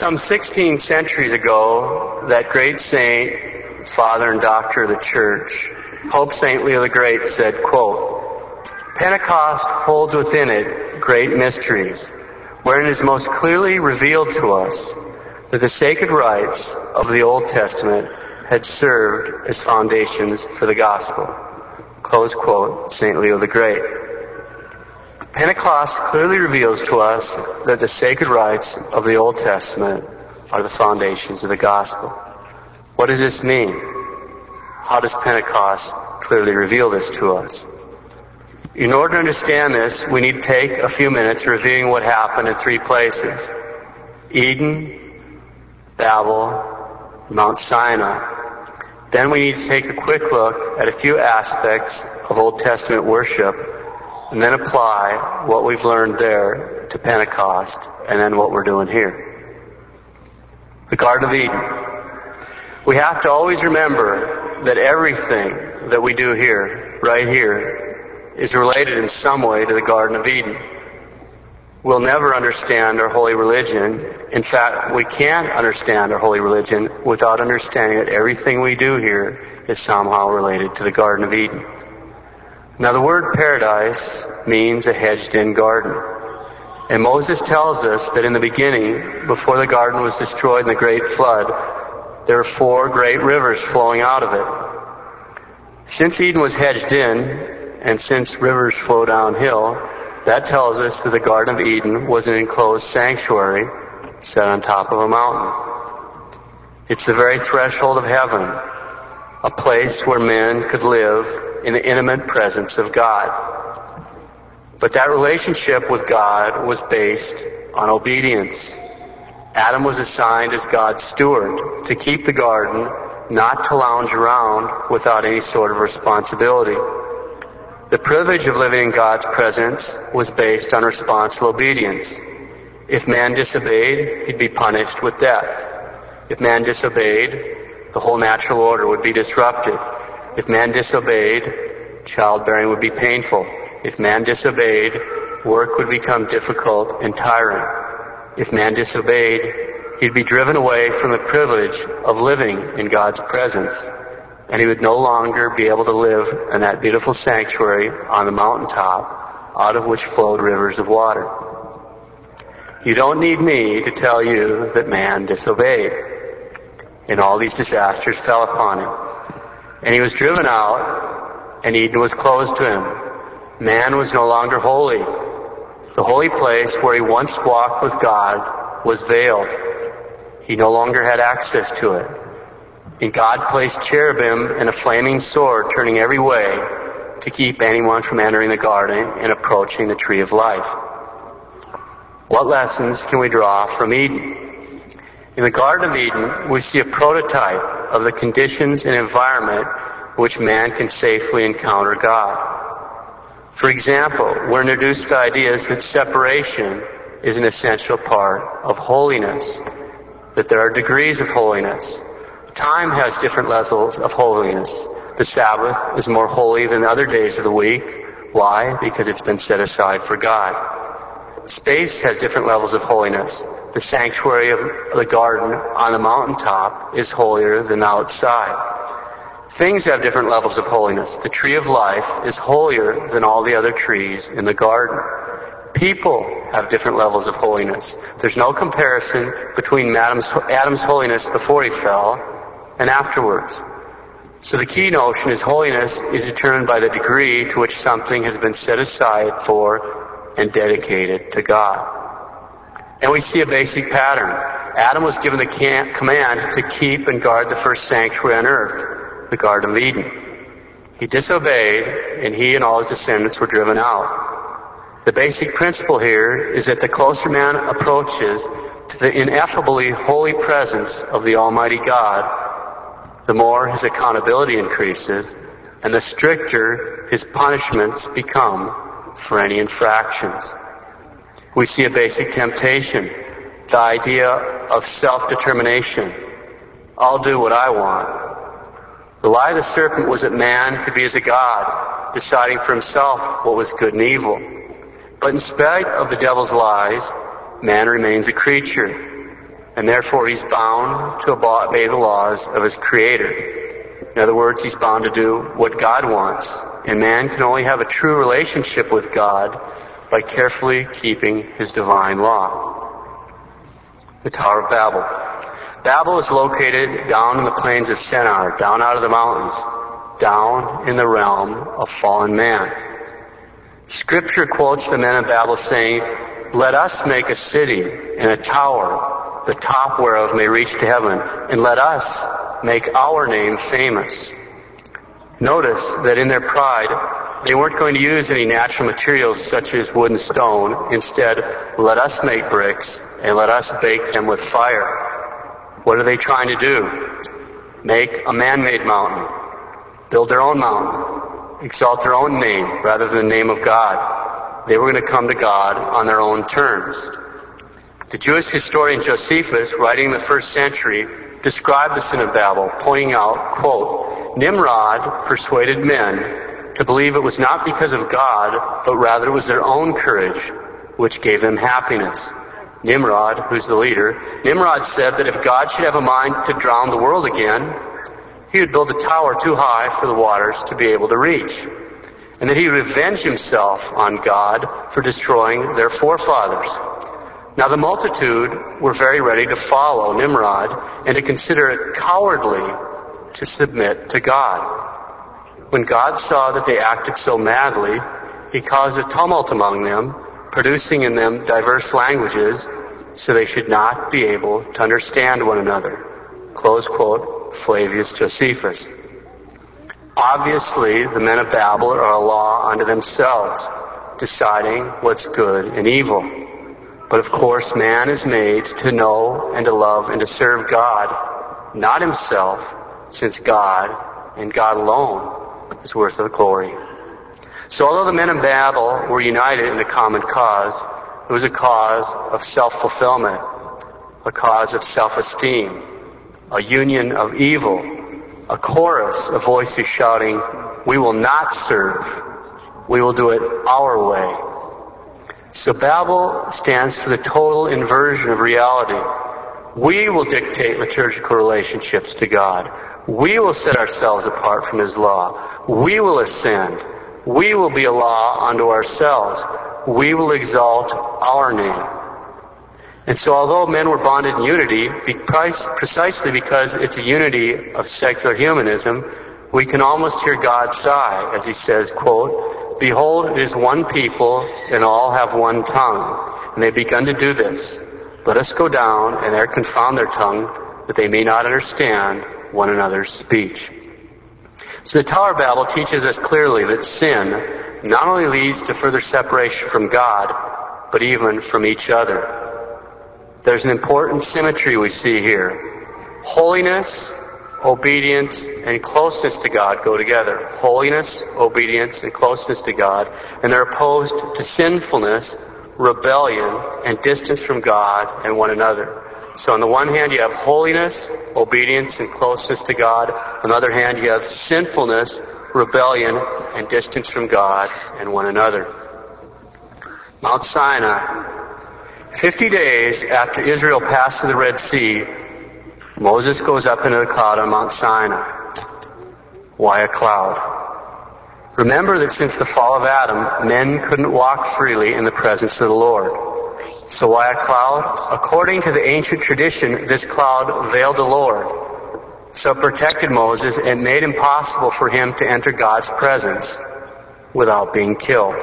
Some 16 centuries ago, that great saint, father and doctor of the church, Pope St. Leo the Great said, quote, Pentecost holds within it great mysteries, wherein is most clearly revealed to us that the sacred rites of the Old Testament had served as foundations for the gospel. Close quote, St. Leo the Great. Pentecost clearly reveals to us that the sacred rites of the Old Testament are the foundations of the gospel. What does this mean? How does Pentecost clearly reveal this to us? In order to understand this, we need to take a few minutes reviewing what happened in three places. Eden, Babel, Mount Sinai. Then we need to take a quick look at a few aspects of Old Testament worship and then apply what we've learned there to Pentecost and then what we're doing here. The Garden of Eden. We have to always remember that everything that we do here, right here, is related in some way to the Garden of Eden. We'll never understand our holy religion. In fact, we can't understand our holy religion without understanding that everything we do here is somehow related to the Garden of Eden. Now the word paradise means a hedged in garden. And Moses tells us that in the beginning, before the garden was destroyed in the great flood, there were four great rivers flowing out of it. Since Eden was hedged in, and since rivers flow downhill, that tells us that the Garden of Eden was an enclosed sanctuary set on top of a mountain. It's the very threshold of heaven, a place where men could live in the intimate presence of God. But that relationship with God was based on obedience. Adam was assigned as God's steward to keep the garden, not to lounge around without any sort of responsibility. The privilege of living in God's presence was based on responsible obedience. If man disobeyed, he'd be punished with death. If man disobeyed, the whole natural order would be disrupted. If man disobeyed, childbearing would be painful. If man disobeyed, work would become difficult and tiring. If man disobeyed, he'd be driven away from the privilege of living in God's presence. And he would no longer be able to live in that beautiful sanctuary on the mountaintop out of which flowed rivers of water. You don't need me to tell you that man disobeyed. And all these disasters fell upon him. And he was driven out, and Eden was closed to him. Man was no longer holy. The holy place where he once walked with God was veiled. He no longer had access to it. And God placed cherubim and a flaming sword turning every way to keep anyone from entering the garden and approaching the tree of life. What lessons can we draw from Eden? In the Garden of Eden, we see a prototype of the conditions and environment which man can safely encounter God. For example, we're introduced to ideas that separation is an essential part of holiness, that there are degrees of holiness. Time has different levels of holiness. The Sabbath is more holy than other days of the week. Why? Because it's been set aside for God. Space has different levels of holiness the sanctuary of the garden on the mountaintop is holier than outside. Things have different levels of holiness. The tree of life is holier than all the other trees in the garden. People have different levels of holiness. There's no comparison between Adam's, Adam's holiness before he fell and afterwards. So the key notion is holiness is determined by the degree to which something has been set aside for and dedicated to God. And we see a basic pattern. Adam was given the command to keep and guard the first sanctuary on earth, the Garden of Eden. He disobeyed, and he and all his descendants were driven out. The basic principle here is that the closer man approaches to the ineffably holy presence of the Almighty God, the more his accountability increases, and the stricter his punishments become for any infractions we see a basic temptation, the idea of self-determination. I'll do what I want. The lie of the serpent was that man could be as a god, deciding for himself what was good and evil. But in spite of the devil's lies, man remains a creature. and therefore he's bound to obey the laws of his creator. In other words, he's bound to do what God wants. And man can only have a true relationship with God by carefully keeping his divine law. The Tower of Babel. Babel is located down in the plains of Shinar, down out of the mountains, down in the realm of fallen man. Scripture quotes the men of Babel saying, Let us make a city and a tower, the top whereof may reach to heaven, and let us make our name famous. Notice that in their pride, they weren't going to use any natural materials such as wood and stone. Instead, let us make bricks and let us bake them with fire. What are they trying to do? Make a man-made mountain. Build their own mountain. Exalt their own name rather than the name of God. They were going to come to God on their own terms. The Jewish historian Josephus, writing in the first century, described the sin of Babel, pointing out, quote, Nimrod persuaded men to believe it was not because of God, but rather it was their own courage which gave them happiness. Nimrod, who's the leader, Nimrod said that if God should have a mind to drown the world again, he would build a tower too high for the waters to be able to reach. And that he would avenge himself on God for destroying their forefathers. Now the multitude were very ready to follow Nimrod and to consider it cowardly to submit to God. When God saw that they acted so madly, he caused a tumult among them, producing in them diverse languages, so they should not be able to understand one another. Close quote, Flavius Josephus. Obviously, the men of Babel are a law unto themselves, deciding what's good and evil. But of course, man is made to know and to love and to serve God, not himself, since God and God alone is worth the glory. So although the men of Babel were united in a common cause, it was a cause of self-fulfillment, a cause of self-esteem, a union of evil, a chorus of voices shouting, we will not serve, we will do it our way. So Babel stands for the total inversion of reality. We will dictate liturgical relationships to God. We will set ourselves apart from His law. We will ascend. We will be a law unto ourselves. We will exalt our name. And so although men were bonded in unity, precisely because it's a unity of secular humanism, we can almost hear God sigh as he says, quote, Behold, it is one people, and all have one tongue. And they've begun to do this. Let us go down and there confound their tongue, that they may not understand one another's speech. So the Tower of Babel teaches us clearly that sin not only leads to further separation from God, but even from each other. There's an important symmetry we see here. Holiness, obedience, and closeness to God go together. Holiness, obedience, and closeness to God. And they're opposed to sinfulness, rebellion, and distance from God and one another. So on the one hand, you have holiness, obedience, and closeness to God. On the other hand, you have sinfulness, rebellion, and distance from God and one another. Mount Sinai. Fifty days after Israel passed through the Red Sea, Moses goes up into the cloud on Mount Sinai. Why a cloud? Remember that since the fall of Adam, men couldn't walk freely in the presence of the Lord. So why a cloud? According to the ancient tradition, this cloud veiled the Lord. So it protected Moses and made impossible for him to enter God's presence without being killed.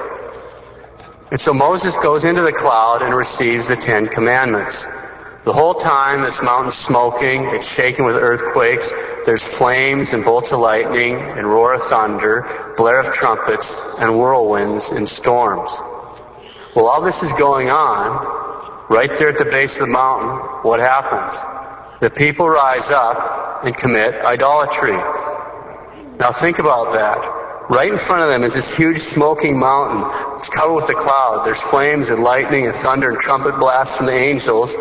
And so Moses goes into the cloud and receives the Ten Commandments. The whole time this mountain's smoking, it's shaking with earthquakes, there's flames and bolts of lightning and roar of thunder, blare of trumpets and whirlwinds and storms. Well, all this is going on, right there at the base of the mountain, what happens? The people rise up and commit idolatry. Now think about that. Right in front of them is this huge smoking mountain. It's covered with a cloud. There's flames and lightning and thunder and trumpet blasts from the angels,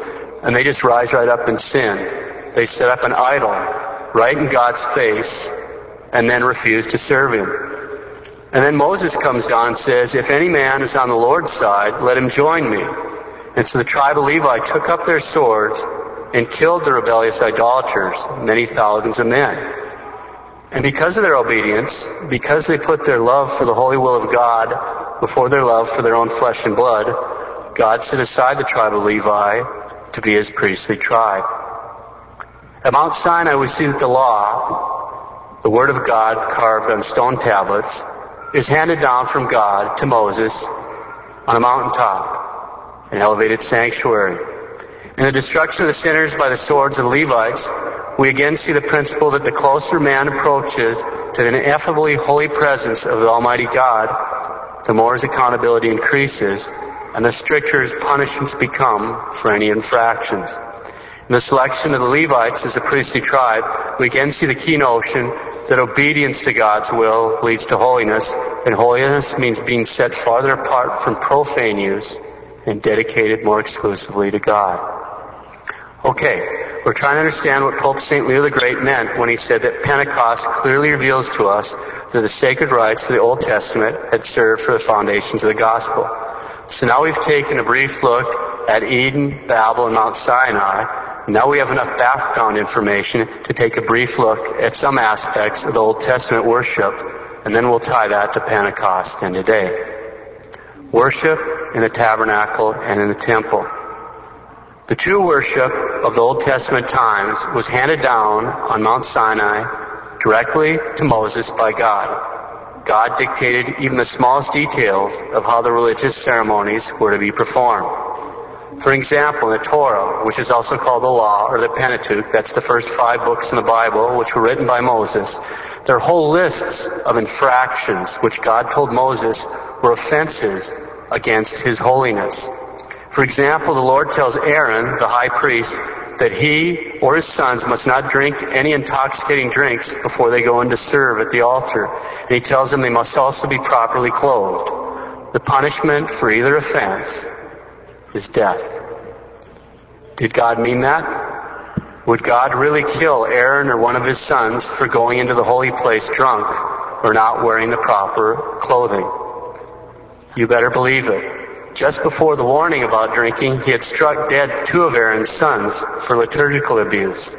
and they just rise right up and sin. They set up an idol right in God's face and then refuse to serve Him. And then Moses comes down and says, if any man is on the Lord's side, let him join me. And so the tribe of Levi took up their swords and killed the rebellious idolaters, many thousands of men. And because of their obedience, because they put their love for the holy will of God before their love for their own flesh and blood, God set aside the tribe of Levi to be his priestly tribe. At Mount Sinai, we see that the law, the word of God carved on stone tablets, is handed down from God to Moses on a mountaintop, an elevated sanctuary. In the destruction of the sinners by the swords of the Levites, we again see the principle that the closer man approaches to the ineffably holy presence of the Almighty God, the more his accountability increases and the stricter his punishments become for any infractions. In the selection of the Levites as a priestly tribe, we again see the key notion that obedience to God's will leads to holiness, and holiness means being set farther apart from profane use and dedicated more exclusively to God. Okay, we're trying to understand what Pope St. Leo the Great meant when he said that Pentecost clearly reveals to us that the sacred rites of the Old Testament had served for the foundations of the gospel. So now we've taken a brief look at Eden, Babel, and Mount Sinai. Now we have enough background information to take a brief look at some aspects of the Old Testament worship, and then we'll tie that to Pentecost and today. Worship in the tabernacle and in the temple. The true worship of the Old Testament times was handed down on Mount Sinai directly to Moses by God. God dictated even the smallest details of how the religious ceremonies were to be performed. For example, in the Torah, which is also called the Law or the Pentateuch, that's the first five books in the Bible, which were written by Moses, there are whole lists of infractions which God told Moses were offenses against his holiness. For example, the Lord tells Aaron, the high priest, that he or his sons must not drink any intoxicating drinks before they go in to serve at the altar. And he tells them they must also be properly clothed. The punishment for either offense is death. Did God mean that? Would God really kill Aaron or one of his sons for going into the holy place drunk or not wearing the proper clothing? You better believe it. Just before the warning about drinking, he had struck dead two of Aaron's sons for liturgical abuse.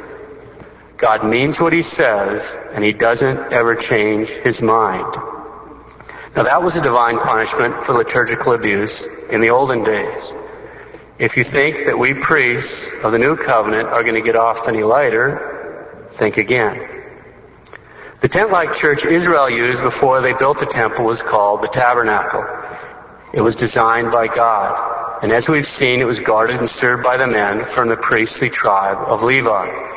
God means what he says, and he doesn't ever change his mind. Now that was a divine punishment for liturgical abuse in the olden days. If you think that we priests of the new covenant are going to get off any lighter, think again. The tent-like church Israel used before they built the temple was called the tabernacle. It was designed by God. And as we've seen, it was guarded and served by the men from the priestly tribe of Levi.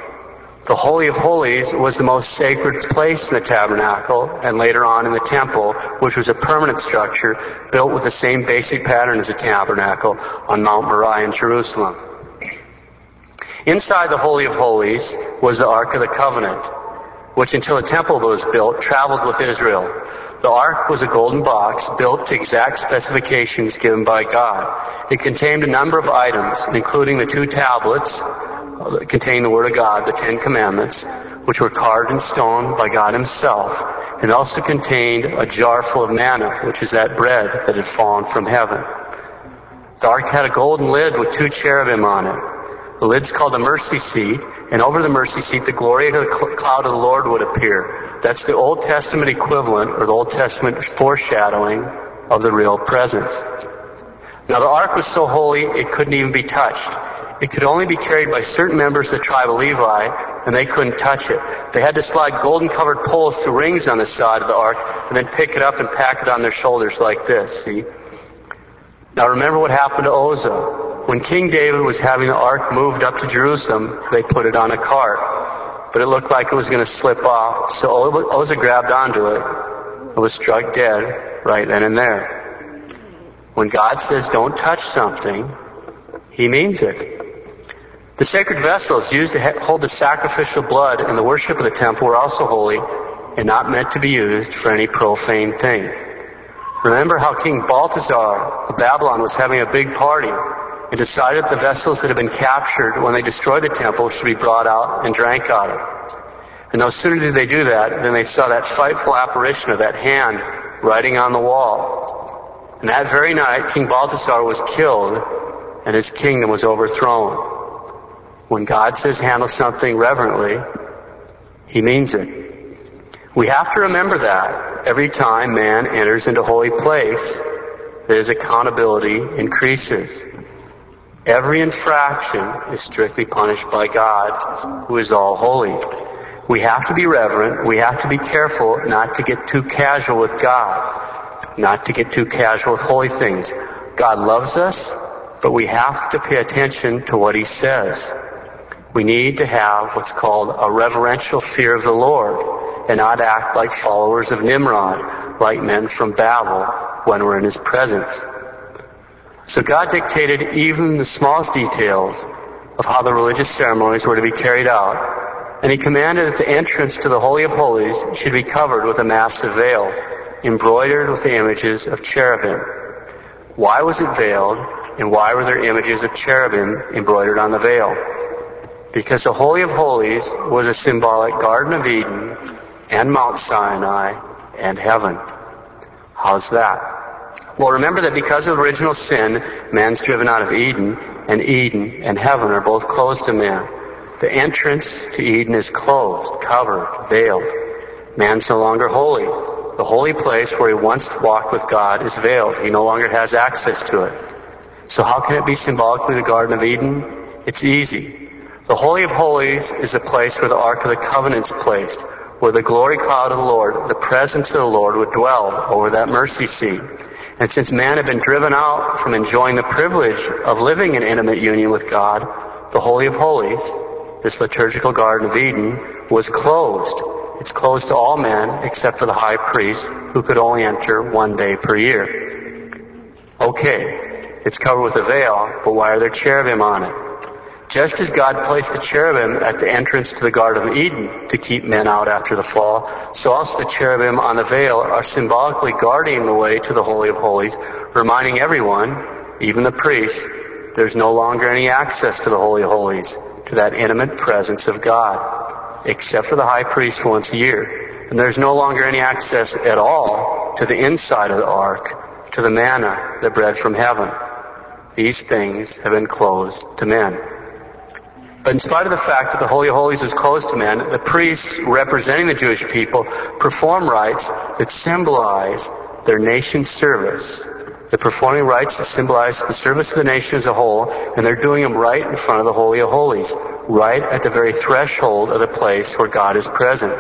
The Holy of Holies was the most sacred place in the tabernacle and later on in the temple, which was a permanent structure built with the same basic pattern as the tabernacle on Mount Moriah in Jerusalem. Inside the Holy of Holies was the Ark of the Covenant, which until the temple was built traveled with Israel. The ark was a golden box built to exact specifications given by God. It contained a number of items, including the two tablets that contained the Word of God, the Ten Commandments, which were carved in stone by God Himself, and also contained a jar full of manna, which is that bread that had fallen from heaven. The ark had a golden lid with two cherubim on it. The lid's called the mercy seat, and over the mercy seat, the glory of the cloud of the Lord would appear. That's the Old Testament equivalent, or the Old Testament foreshadowing of the real presence. Now the ark was so holy, it couldn't even be touched. It could only be carried by certain members of the tribe of Levi, and they couldn't touch it. They had to slide golden covered poles through rings on the side of the ark, and then pick it up and pack it on their shoulders like this, see? Now remember what happened to Uzzah. When King David was having the ark moved up to Jerusalem, they put it on a cart. But it looked like it was going to slip off, so Uzzah grabbed onto it and was struck dead right then and there. When God says don't touch something, He means it. The sacred vessels used to hold the sacrificial blood in the worship of the temple were also holy and not meant to be used for any profane thing. Remember how King Balthazar of Babylon was having a big party and decided the vessels that had been captured when they destroyed the temple should be brought out and drank out of. And no sooner did they do that than they saw that frightful apparition of that hand writing on the wall. And that very night, King Balthasar was killed and his kingdom was overthrown. When God says handle something reverently, He means it. We have to remember that every time man enters into holy place, that his accountability increases. Every infraction is strictly punished by God, who is all holy. We have to be reverent. We have to be careful not to get too casual with God, not to get too casual with holy things. God loves us, but we have to pay attention to what He says. We need to have what's called a reverential fear of the Lord and not act like followers of Nimrod, like men from Babel when we're in His presence. So God dictated even the smallest details of how the religious ceremonies were to be carried out, and He commanded that the entrance to the Holy of Holies should be covered with a massive veil, embroidered with the images of cherubim. Why was it veiled, and why were there images of cherubim embroidered on the veil? Because the Holy of Holies was a symbolic Garden of Eden and Mount Sinai and heaven. How's that? Well, remember that because of original sin, man's driven out of Eden, and Eden and heaven are both closed to man. The entrance to Eden is closed, covered, veiled. Man's no longer holy. The holy place where he once walked with God is veiled. He no longer has access to it. So how can it be symbolically the Garden of Eden? It's easy. The Holy of Holies is the place where the Ark of the Covenant is placed, where the glory cloud of the Lord, the presence of the Lord would dwell over that mercy seat. And since man had been driven out from enjoying the privilege of living in intimate union with God, the Holy of Holies, this liturgical Garden of Eden, was closed. It's closed to all men except for the high priest who could only enter one day per year. Okay, it's covered with a veil, but why are there cherubim on it? Just as God placed the cherubim at the entrance to the Garden of Eden to keep men out after the fall, so also the cherubim on the veil are symbolically guarding the way to the Holy of Holies, reminding everyone, even the priests, there's no longer any access to the Holy of Holies, to that intimate presence of God, except for the high priest once a year. And there's no longer any access at all to the inside of the ark, to the manna, the bread from heaven. These things have been closed to men. But in spite of the fact that the Holy of Holies is closed to men, the priests representing the Jewish people perform rites that symbolize their nation's service. They're performing rites that symbolize the service of the nation as a whole, and they're doing them right in front of the Holy of Holies, right at the very threshold of the place where God is present.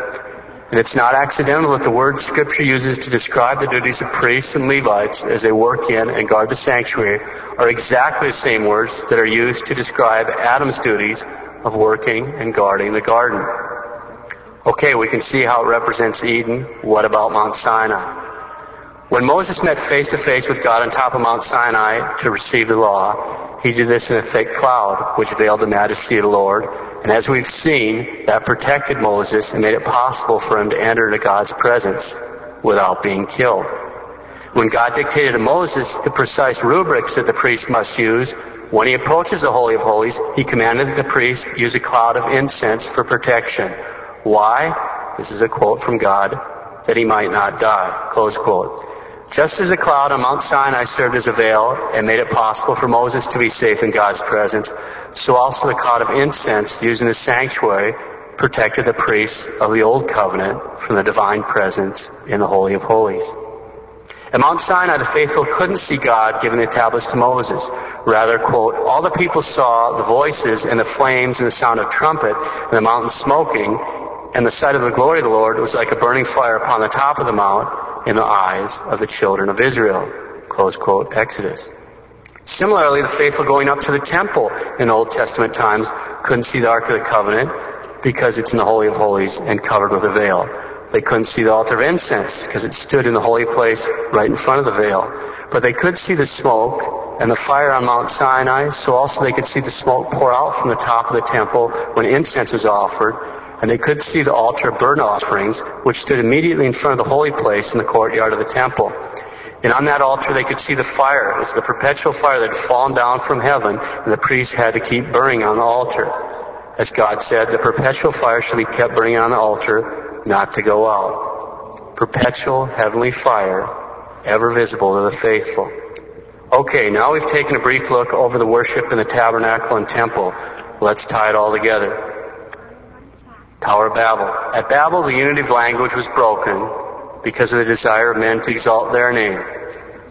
And it's not accidental that the word Scripture uses to describe the duties of priests and Levites as they work in and guard the sanctuary are exactly the same words that are used to describe Adam's duties of working and guarding the garden. Okay, we can see how it represents Eden. What about Mount Sinai? When Moses met face to face with God on top of Mount Sinai to receive the law, he did this in a thick cloud, which veiled the majesty of the Lord, and as we've seen, that protected Moses and made it possible for him to enter into God's presence without being killed. When God dictated to Moses the precise rubrics that the priest must use, when he approaches the Holy of Holies, he commanded that the priest use a cloud of incense for protection. Why? This is a quote from God, that he might not die. Close quote. Just as the cloud on Mount Sinai served as a veil and made it possible for Moses to be safe in God's presence, so also the cloud of incense used in the sanctuary protected the priests of the Old Covenant from the divine presence in the Holy of Holies. At Mount Sinai, the faithful couldn't see God giving the tablets to Moses. Rather, quote, all the people saw the voices and the flames and the sound of trumpet and the mountain smoking, and the sight of the glory of the Lord was like a burning fire upon the top of the mount, in the eyes of the children of Israel. Close quote, Exodus. Similarly, the faithful going up to the temple in Old Testament times couldn't see the Ark of the Covenant because it's in the Holy of Holies and covered with a veil. They couldn't see the altar of incense because it stood in the holy place right in front of the veil. But they could see the smoke and the fire on Mount Sinai, so also they could see the smoke pour out from the top of the temple when incense was offered, and they could see the altar of burnt offerings, which stood immediately in front of the holy place in the courtyard of the temple. And on that altar they could see the fire. It was the perpetual fire that had fallen down from heaven, and the priests had to keep burning on the altar. As God said, the perpetual fire shall be kept burning on the altar, not to go out. Perpetual heavenly fire, ever visible to the faithful. Okay, now we've taken a brief look over the worship in the tabernacle and temple. Let's tie it all together. Tower of Babel. At Babel, the unity of language was broken because of the desire of men to exalt their name.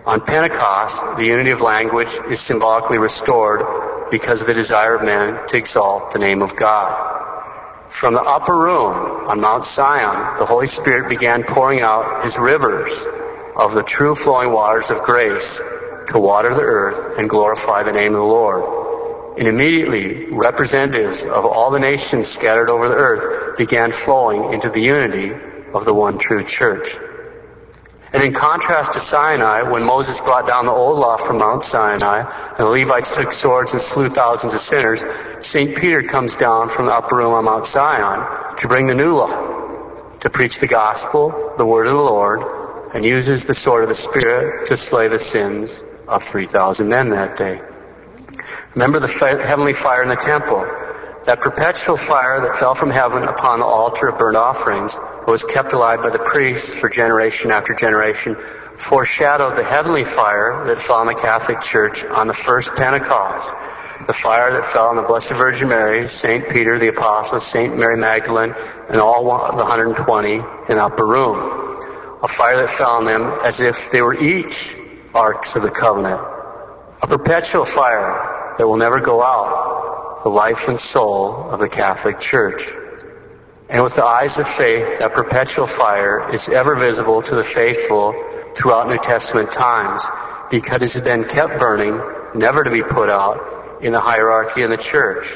On Pentecost, the unity of language is symbolically restored because of the desire of men to exalt the name of God. From the upper room on Mount Zion, the Holy Spirit began pouring out his rivers of the true flowing waters of grace to water the earth and glorify the name of the Lord. And immediately, representatives of all the nations scattered over the earth began flowing into the unity of the one true church. And in contrast to Sinai, when Moses brought down the old law from Mount Sinai, and the Levites took swords and slew thousands of sinners, St. Peter comes down from the upper room on Mount Zion to bring the new law, to preach the gospel, the word of the Lord, and uses the sword of the Spirit to slay the sins of 3,000 men that day. Remember the heavenly fire in the temple. That perpetual fire that fell from heaven upon the altar of burnt offerings was kept alive by the priests for generation after generation foreshadowed the heavenly fire that fell on the Catholic Church on the first Pentecost. The fire that fell on the Blessed Virgin Mary, St. Peter, the Apostles, St. Mary Magdalene, and all the 120 in upper room. A fire that fell on them as if they were each arks of the covenant. A perpetual fire that will never go out the life and soul of the Catholic Church. And with the eyes of faith, that perpetual fire is ever visible to the faithful throughout New Testament times because it has been kept burning, never to be put out in the hierarchy in the church,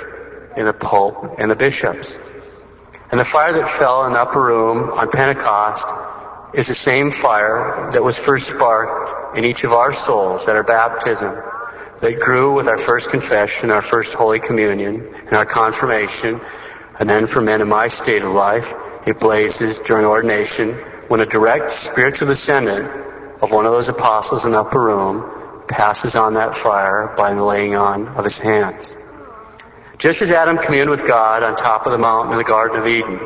in the Pope and the bishops. And the fire that fell in the upper room on Pentecost is the same fire that was first sparked in each of our souls at our baptism that grew with our first confession, our first Holy Communion, and our confirmation, and then for men in my state of life, it blazes during ordination when a direct spiritual descendant of one of those apostles in the upper room passes on that fire by the laying on of his hands. Just as Adam communed with God on top of the mountain in the Garden of Eden,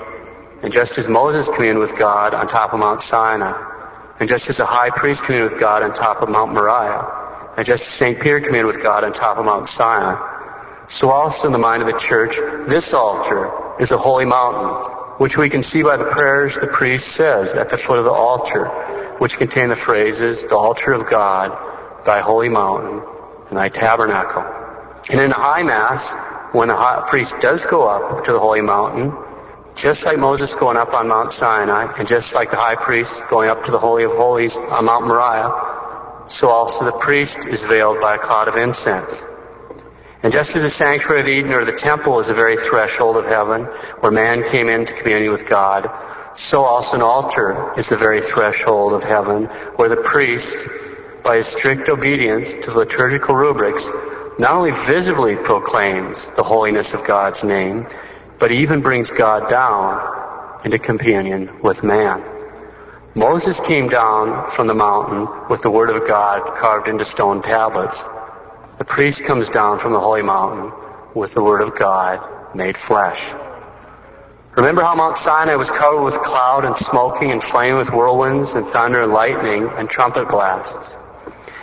and just as Moses communed with God on top of Mount Sinai, and just as the high priest communed with God on top of Mount Moriah, and just as St. Peter communed with God on top of Mount Sinai, so also in the mind of the church, this altar is a holy mountain, which we can see by the prayers the priest says at the foot of the altar, which contain the phrases, the altar of God, thy holy mountain, and thy tabernacle. And in the high mass, when the high priest does go up to the holy mountain, just like Moses going up on Mount Sinai, and just like the high priest going up to the Holy of Holies on Mount Moriah, so also the priest is veiled by a cloud of incense. And just as the sanctuary of Eden or the temple is the very threshold of heaven, where man came into communion with God, so also an altar is the very threshold of heaven, where the priest, by his strict obedience to the liturgical rubrics, not only visibly proclaims the holiness of God's name, but even brings God down into communion with man. Moses came down from the mountain with the word of God carved into stone tablets. The priest comes down from the holy mountain with the word of God made flesh. Remember how Mount Sinai was covered with cloud and smoking and flame with whirlwinds and thunder and lightning and trumpet blasts.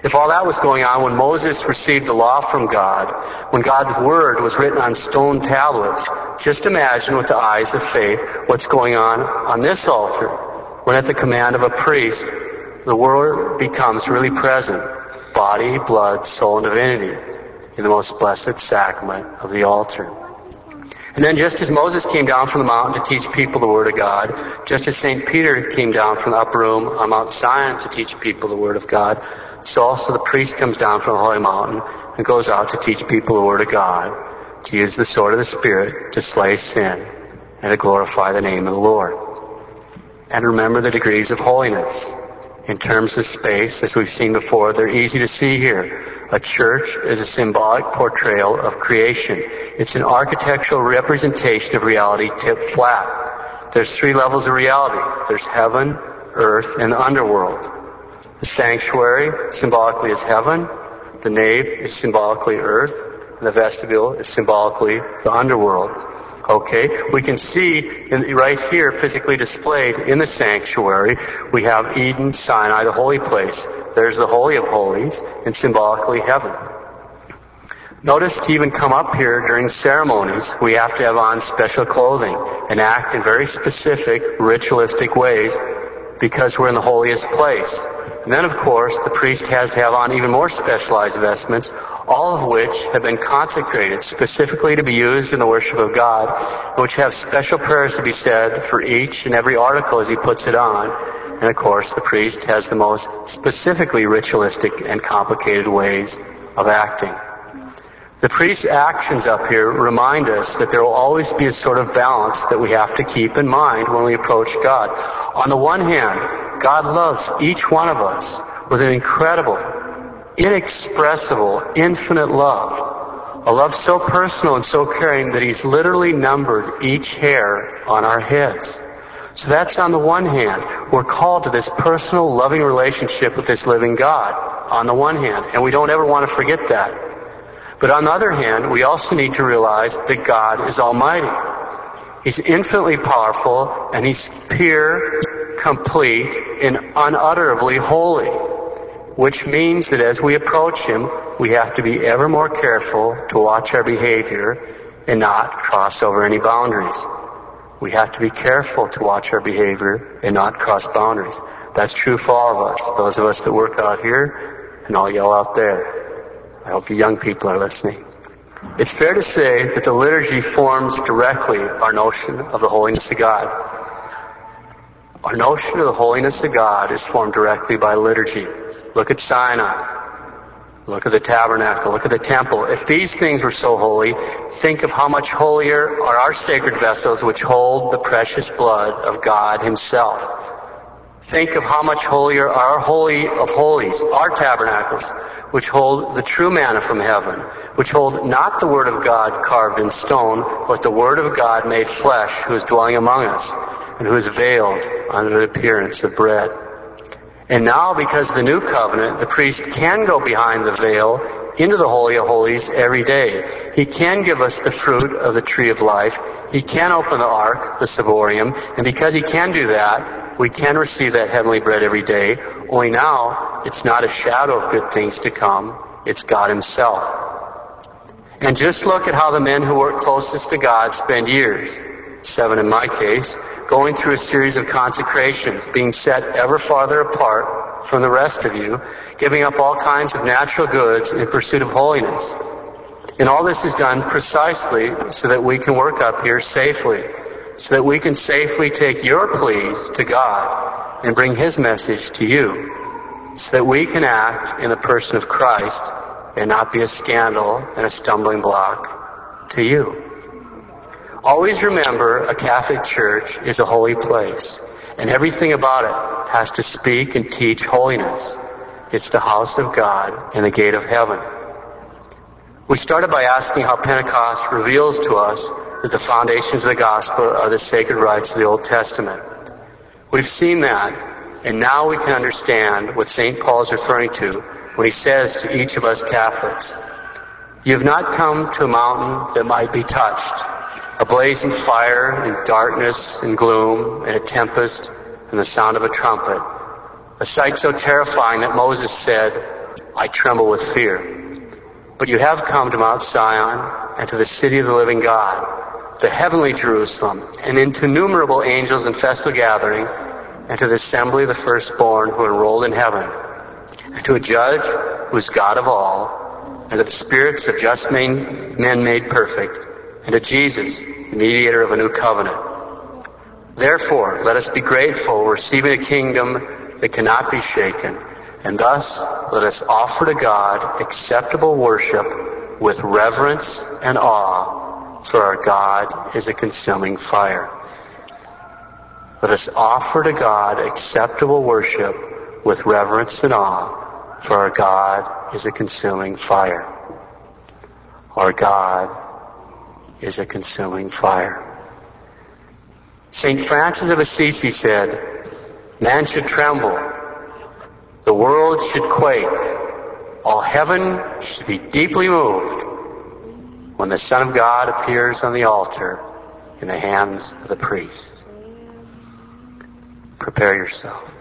If all that was going on when Moses received the law from God, when God's word was written on stone tablets, just imagine with the eyes of faith what's going on on this altar when at the command of a priest, the Word becomes really present, body, blood, soul, and divinity, in the most blessed sacrament of the altar. And then just as Moses came down from the mountain to teach people the Word of God, just as St. Peter came down from the upper room on Mount Zion to teach people the Word of God, so also the priest comes down from the holy mountain and goes out to teach people the Word of God, to use the sword of the Spirit to slay sin and to glorify the name of the Lord. And remember the degrees of holiness. In terms of space, as we've seen before, they're easy to see here. A church is a symbolic portrayal of creation. It's an architectural representation of reality tipped flat. There's three levels of reality. There's heaven, earth, and the underworld. The sanctuary symbolically is heaven. The nave is symbolically earth. And the vestibule is symbolically the underworld. Okay? We can see in, right here physically displayed in the sanctuary, we have Eden, Sinai, the holy place. There's the Holy of Holies, and symbolically heaven. Notice to even come up here during ceremonies, we have to have on special clothing and act in very specific ritualistic ways because we're in the holiest place. And then, of course, the priest has to have on even more specialized vestments, all of which have been consecrated specifically to be used in the worship of God, which have special prayers to be said for each and every article as he puts it on. And of course, the priest has the most specifically ritualistic and complicated ways of acting. The priest's actions up here remind us that there will always be a sort of balance that we have to keep in mind when we approach God. On the one hand, God loves each one of us with an incredible, inexpressible, infinite love. A love so personal and so caring that He's literally numbered each hair on our heads. So that's on the one hand. We're called to this personal, loving relationship with this living God, on the one hand. And we don't ever want to forget that. But on the other hand, we also need to realize that God is almighty. He's infinitely powerful and he's pure, complete, and unutterably holy. Which means that as we approach him, we have to be ever more careful to watch our behavior and not cross over any boundaries. We have to be careful to watch our behavior and not cross boundaries. That's true for all of us. Those of us that work out here and all y'all out there. I hope you young people are listening. It's fair to say that the liturgy forms directly our notion of the holiness of God. Our notion of the holiness of God is formed directly by liturgy. Look at Sinai. Look at the tabernacle. Look at the temple. If these things were so holy, think of how much holier are our sacred vessels which hold the precious blood of God Himself. Think of how much holier are our holy of holies, our tabernacles, which hold the true manna from heaven, which hold not the word of God carved in stone, but the word of God made flesh, who is dwelling among us, and who is veiled under the appearance of bread. And now, because of the new covenant, the priest can go behind the veil into the Holy of Holies every day. He can give us the fruit of the tree of life. He can open the ark, the ciborium, and because he can do that, we can receive that heavenly bread every day, only now it's not a shadow of good things to come, it's God Himself. And just look at how the men who work closest to God spend years, seven in my case, going through a series of consecrations, being set ever farther apart from the rest of you, giving up all kinds of natural goods in pursuit of holiness. And all this is done precisely so that we can work up here safely so that we can safely take your pleas to God and bring His message to you, so that we can act in the person of Christ and not be a scandal and a stumbling block to you. Always remember a Catholic Church is a holy place, and everything about it has to speak and teach holiness. It's the house of God and the gate of heaven. We started by asking how Pentecost reveals to us that the foundations of the gospel are the sacred rites of the Old Testament. We've seen that, and now we can understand what St. Paul is referring to when he says to each of us Catholics, You have not come to a mountain that might be touched, a blazing fire and darkness and gloom and a tempest and the sound of a trumpet, a sight so terrifying that Moses said, I tremble with fear. But you have come to Mount Zion and to the city of the living God, the heavenly Jerusalem, and into innumerable angels in festal gathering, and to the assembly of the firstborn who enrolled in heaven, and to a judge who is God of all, and to the spirits of just men made perfect, and to Jesus, the mediator of a new covenant. Therefore, let us be grateful, receiving a kingdom that cannot be shaken, and thus let us offer to God acceptable worship with reverence and awe for our God is a consuming fire. Let us offer to God acceptable worship with reverence and awe, for our God is a consuming fire. Our God is a consuming fire. St. Francis of Assisi said, Man should tremble. The world should quake. All heaven should be deeply moved when the Son of God appears on the altar in the hands of the priest. Prepare yourself.